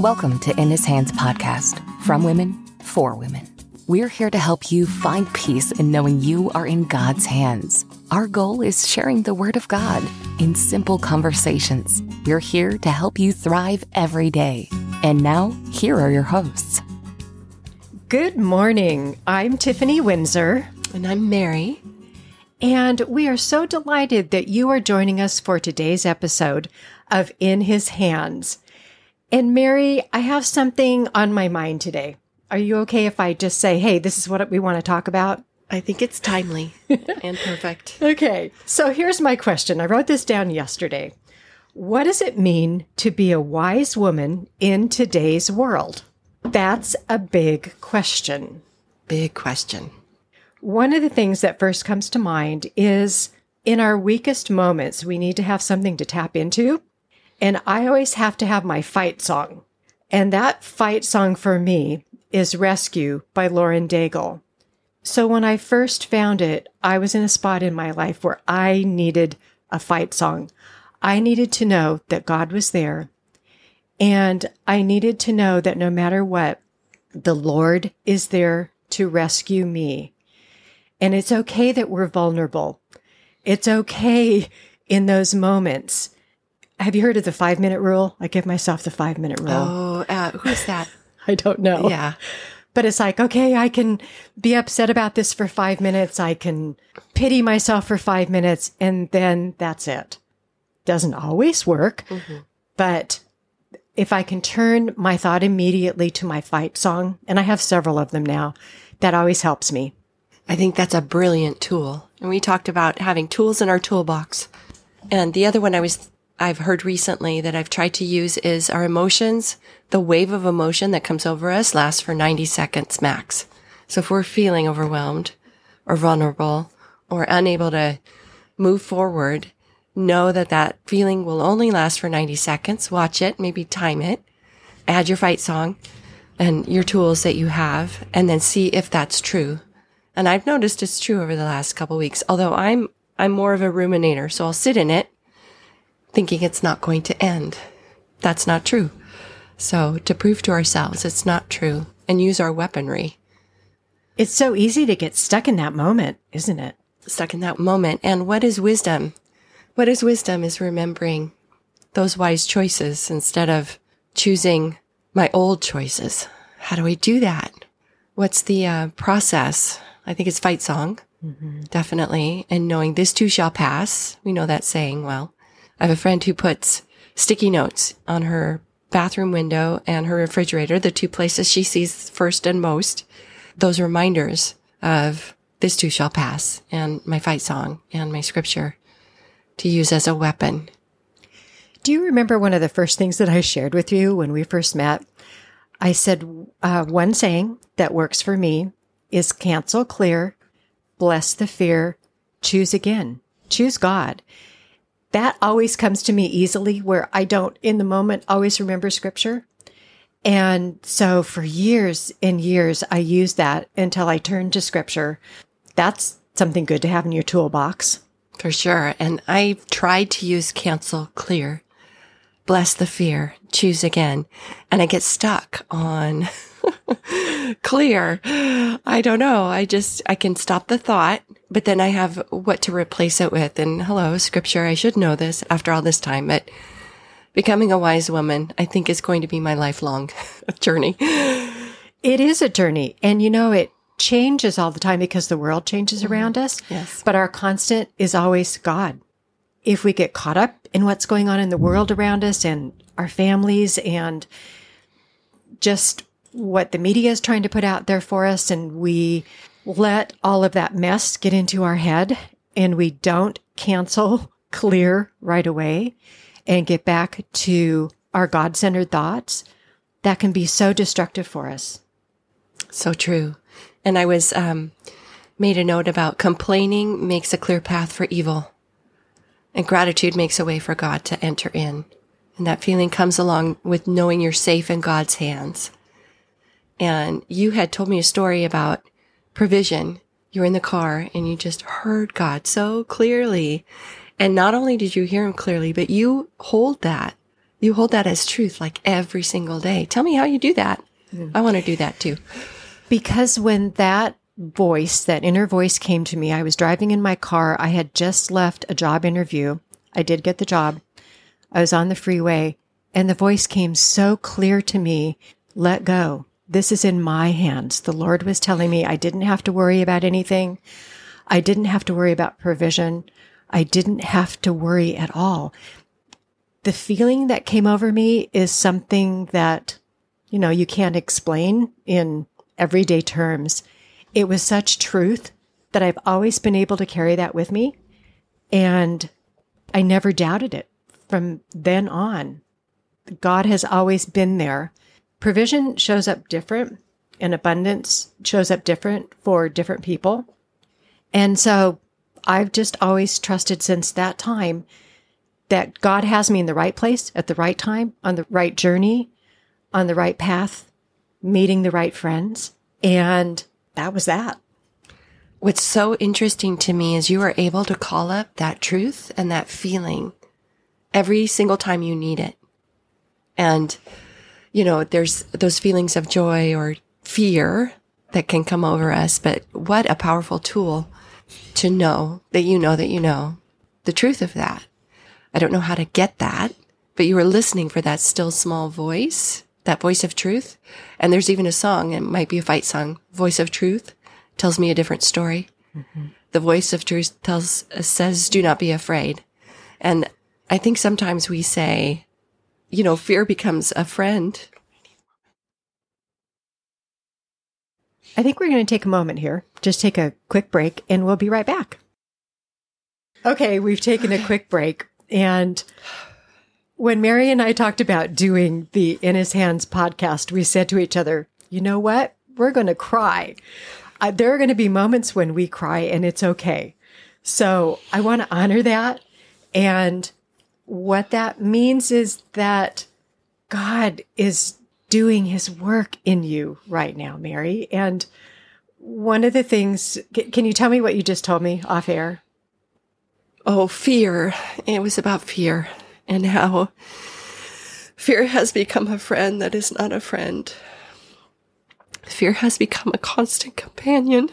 Welcome to In His Hands podcast from women for women. We're here to help you find peace in knowing you are in God's hands. Our goal is sharing the Word of God in simple conversations. We're here to help you thrive every day. And now, here are your hosts. Good morning. I'm Tiffany Windsor. And I'm Mary. And we are so delighted that you are joining us for today's episode of In His Hands. And Mary, I have something on my mind today. Are you okay if I just say, hey, this is what we want to talk about? I think it's timely and perfect. Okay. So here's my question. I wrote this down yesterday. What does it mean to be a wise woman in today's world? That's a big question. Big question. One of the things that first comes to mind is in our weakest moments, we need to have something to tap into. And I always have to have my fight song. And that fight song for me is Rescue by Lauren Daigle. So when I first found it, I was in a spot in my life where I needed a fight song. I needed to know that God was there. And I needed to know that no matter what, the Lord is there to rescue me. And it's okay that we're vulnerable. It's okay in those moments. Have you heard of the five minute rule? I give myself the five minute rule. Oh, uh, who's that? I don't know. Yeah. But it's like, okay, I can be upset about this for five minutes. I can pity myself for five minutes and then that's it. Doesn't always work, mm-hmm. but if I can turn my thought immediately to my fight song, and I have several of them now, that always helps me. I think that's a brilliant tool. And we talked about having tools in our toolbox. And the other one I was I've heard recently that I've tried to use is our emotions. The wave of emotion that comes over us lasts for 90 seconds max. So if we're feeling overwhelmed or vulnerable or unable to move forward, know that that feeling will only last for 90 seconds. Watch it, maybe time it, add your fight song and your tools that you have, and then see if that's true. And I've noticed it's true over the last couple weeks, although I'm, I'm more of a ruminator. So I'll sit in it thinking it's not going to end. That's not true. So to prove to ourselves it's not true and use our weaponry. It's so easy to get stuck in that moment, isn't it? Stuck in that moment. And what is wisdom? What is wisdom is remembering those wise choices instead of choosing my old choices. How do I do that? What's the uh, process? I think it's fight song. Mm-hmm. Definitely. And knowing this too shall pass. We know that saying well. I have a friend who puts sticky notes on her bathroom window and her refrigerator, the two places she sees first and most, those reminders of this too shall pass and my fight song and my scripture to use as a weapon. Do you remember one of the first things that I shared with you when we first met? I said, uh, one saying that works for me is cancel clear, bless the fear, choose again, choose God that always comes to me easily where I don't in the moment always remember scripture. And so for years and years, I used that until I turned to scripture. That's something good to have in your toolbox. For sure. And I've tried to use cancel clear, bless the fear, choose again. And I get stuck on clear. I don't know. I just, I can stop the thought, but then I have what to replace it with. And hello, scripture. I should know this after all this time, but becoming a wise woman, I think is going to be my lifelong journey. It is a journey. And you know, it changes all the time because the world changes mm-hmm. around us. Yes. But our constant is always God. If we get caught up in what's going on in the world around us and our families and just what the media is trying to put out there for us and we let all of that mess get into our head and we don't cancel clear right away and get back to our God centered thoughts, that can be so destructive for us. So true. And I was, um, made a note about complaining makes a clear path for evil and gratitude makes a way for God to enter in. And that feeling comes along with knowing you're safe in God's hands. And you had told me a story about provision. You were in the car and you just heard God so clearly. And not only did you hear him clearly, but you hold that You hold that as truth like every single day. Tell me how you do that. Mm. I want to do that too. Because when that voice, that inner voice came to me, I was driving in my car. I had just left a job interview. I did get the job. I was on the freeway and the voice came so clear to me let go. This is in my hands. The Lord was telling me I didn't have to worry about anything. I didn't have to worry about provision. I didn't have to worry at all. The feeling that came over me is something that, you know, you can't explain in everyday terms. It was such truth that I've always been able to carry that with me. And I never doubted it from then on. God has always been there. Provision shows up different and abundance shows up different for different people. And so I've just always trusted since that time that God has me in the right place at the right time, on the right journey, on the right path, meeting the right friends. And that was that. What's so interesting to me is you are able to call up that truth and that feeling every single time you need it. And, you know, there's those feelings of joy or fear that can come over us, but what a powerful tool to know that you know that you know the truth of that. I don't know how to get that, but you were listening for that still small voice, that voice of truth. And there's even a song, it might be a fight song, Voice of Truth tells me a different story. Mm-hmm. The voice of truth tells, says, do not be afraid. And I think sometimes we say, you know, fear becomes a friend. I think we're going to take a moment here, just take a quick break, and we'll be right back. Okay, we've taken a quick break. And when Mary and I talked about doing the In His Hands podcast, we said to each other, you know what? We're going to cry. Uh, there are going to be moments when we cry, and it's okay. So I want to honor that. And what that means is that God is doing his work in you right now, Mary. And one of the things, can you tell me what you just told me off air? Oh, fear. It was about fear and how fear has become a friend that is not a friend. Fear has become a constant companion.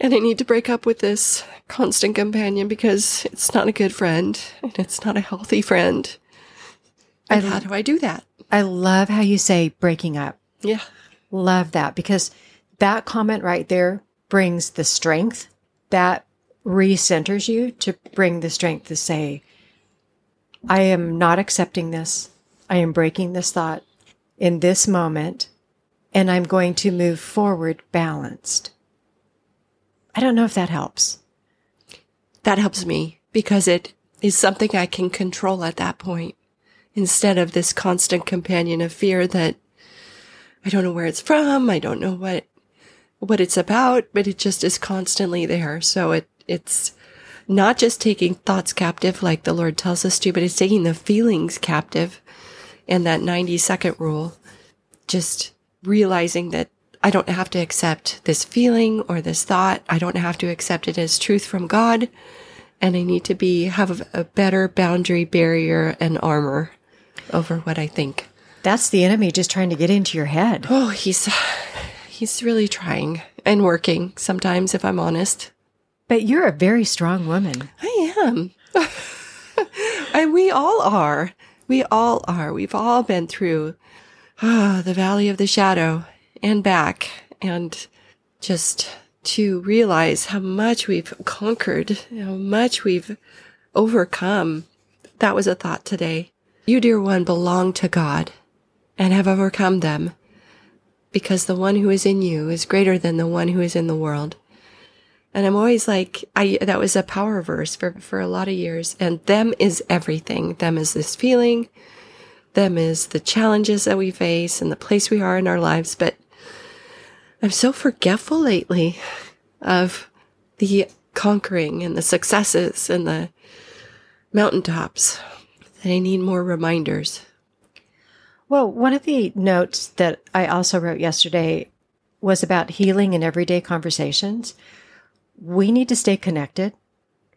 And I need to break up with this constant companion because it's not a good friend and it's not a healthy friend. And how do I do that? I love how you say breaking up. Yeah. Love that because that comment right there brings the strength that recenters you to bring the strength to say, I am not accepting this. I am breaking this thought in this moment, and I'm going to move forward balanced. I don't know if that helps. That helps me because it is something I can control at that point instead of this constant companion of fear that I don't know where it's from. I don't know what, what it's about, but it just is constantly there. So it, it's not just taking thoughts captive like the Lord tells us to, but it's taking the feelings captive and that 90 second rule. Just realizing that I don't have to accept this feeling or this thought. I don't have to accept it as truth from God. And I need to be, have a, better boundary barrier and armor over what I think. That's the enemy just trying to get into your head. Oh, he's he's really trying and working sometimes if I'm honest. But you're a very strong woman. I am. and we all are. We all are. We've all been through ah, the valley of the shadow and back and just to realize how much we've conquered, how much we've overcome. That was a thought today. You, dear one, belong to God and have overcome them because the one who is in you is greater than the one who is in the world. And I'm always like, I, that was a power verse for, for a lot of years. And them is everything. Them is this feeling. Them is the challenges that we face and the place we are in our lives. But I'm so forgetful lately of the conquering and the successes and the mountaintops that I need more reminders. Well, one of the notes that I also wrote yesterday was about healing in everyday conversations. We need to stay connected.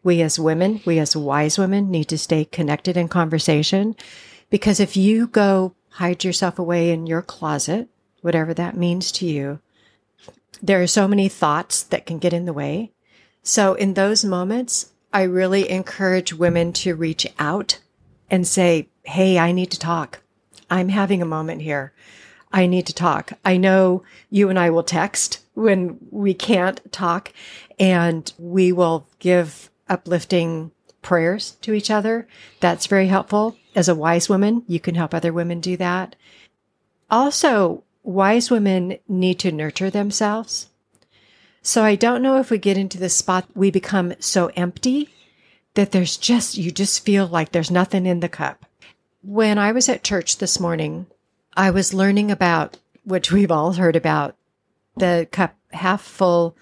we as women, we as wise women need to stay connected in conversation because if you go hide yourself away in your closet, whatever that means to you, there are so many thoughts that can get in the way. So in those moments, I really encourage women to reach out and say, Hey, I need to talk. I'm having a moment here. I need to talk. I know you and I will text when we can't talk and we will give uplifting prayers to each other. That's very helpful. As a wise woman, you can help other women do that. Also, wise women need to nurture themselves. So I don't know if we get into the spot we become so empty that there's just, you just feel like there's nothing in the cup. When I was at church this morning, I was learning about, which we've all heard about, the cup half full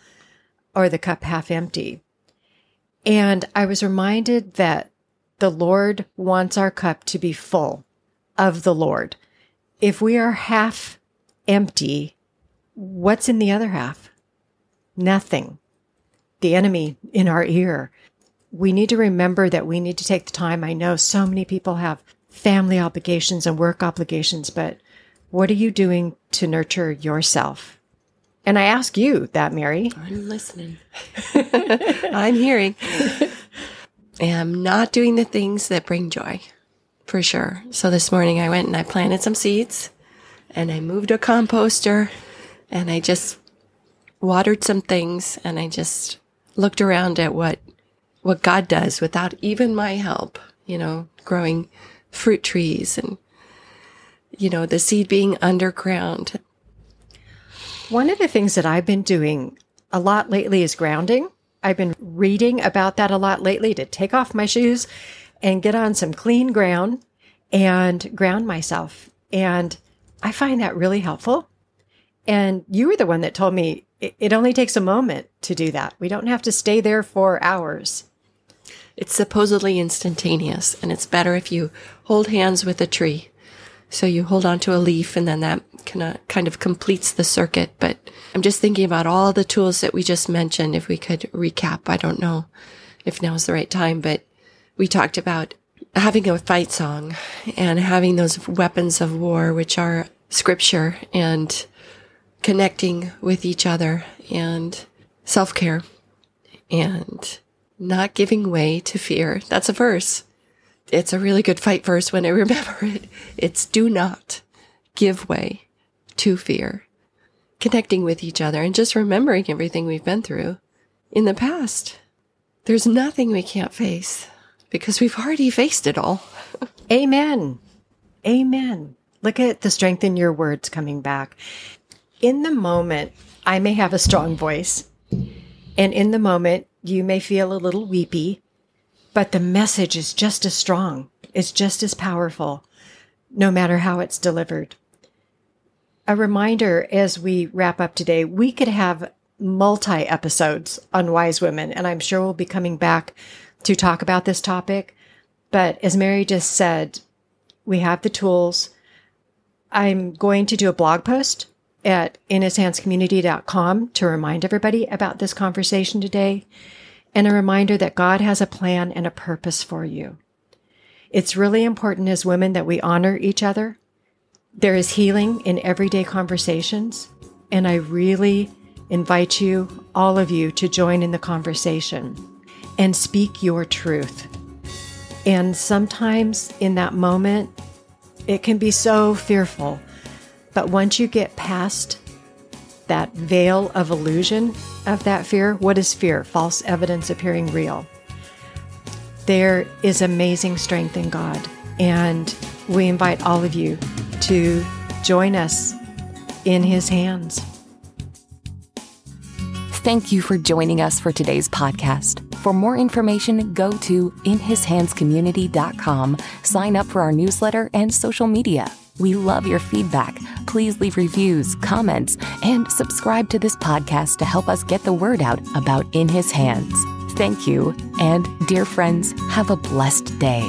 or the cup half empty. And I was reminded that the Lord wants our cup to be full of the Lord. If we are half empty, what's in the other half? Nothing. The enemy in our ear. We need to remember that we need to take the time. I know so many people have family obligations and work obligations, but what are you doing to nurture yourself? And I ask you that, Mary. I'm listening. I'm hearing. I am not doing the things that bring joy, for sure. So this morning I went and I planted some seeds and I moved a composter and I just watered some things and I just looked around at what what God does without even my help, you know, growing fruit trees and you know, the seed being underground. One of the things that I've been doing a lot lately is grounding. I've been reading about that a lot lately to take off my shoes and get on some clean ground and ground myself. And I find that really helpful. And you were the one that told me it, it only takes a moment to do that. We don't have to stay there for hours. It's supposedly instantaneous, and it's better if you hold hands with a tree. So you hold on to a leaf, and then that kind of completes the circuit. But I'm just thinking about all the tools that we just mentioned. If we could recap, I don't know if now is the right time, but we talked about having a fight song and having those weapons of war, which are scripture and connecting with each other and self care and not giving way to fear. That's a verse. It's a really good fight verse when I remember it. It's do not give way to fear. Connecting with each other and just remembering everything we've been through in the past. There's nothing we can't face because we've already faced it all. Amen. Amen. Look at the strength in your words coming back. In the moment, I may have a strong voice. And in the moment, you may feel a little weepy, but the message is just as strong. It's just as powerful, no matter how it's delivered. A reminder as we wrap up today, we could have multi episodes on wise women, and I'm sure we'll be coming back to talk about this topic. But as Mary just said, we have the tools. I'm going to do a blog post at inhishandscommunity.com to remind everybody about this conversation today and a reminder that God has a plan and a purpose for you. It's really important as women that we honor each other. There is healing in everyday conversations, and I really invite you, all of you, to join in the conversation and speak your truth. And sometimes in that moment, it can be so fearful. But once you get past that veil of illusion of that fear, what is fear? False evidence appearing real. There is amazing strength in God. And we invite all of you to join us in His hands. Thank you for joining us for today's podcast. For more information, go to inhishandscommunity.com, sign up for our newsletter and social media. We love your feedback. Please leave reviews, comments, and subscribe to this podcast to help us get the word out about In His Hands. Thank you, and dear friends, have a blessed day.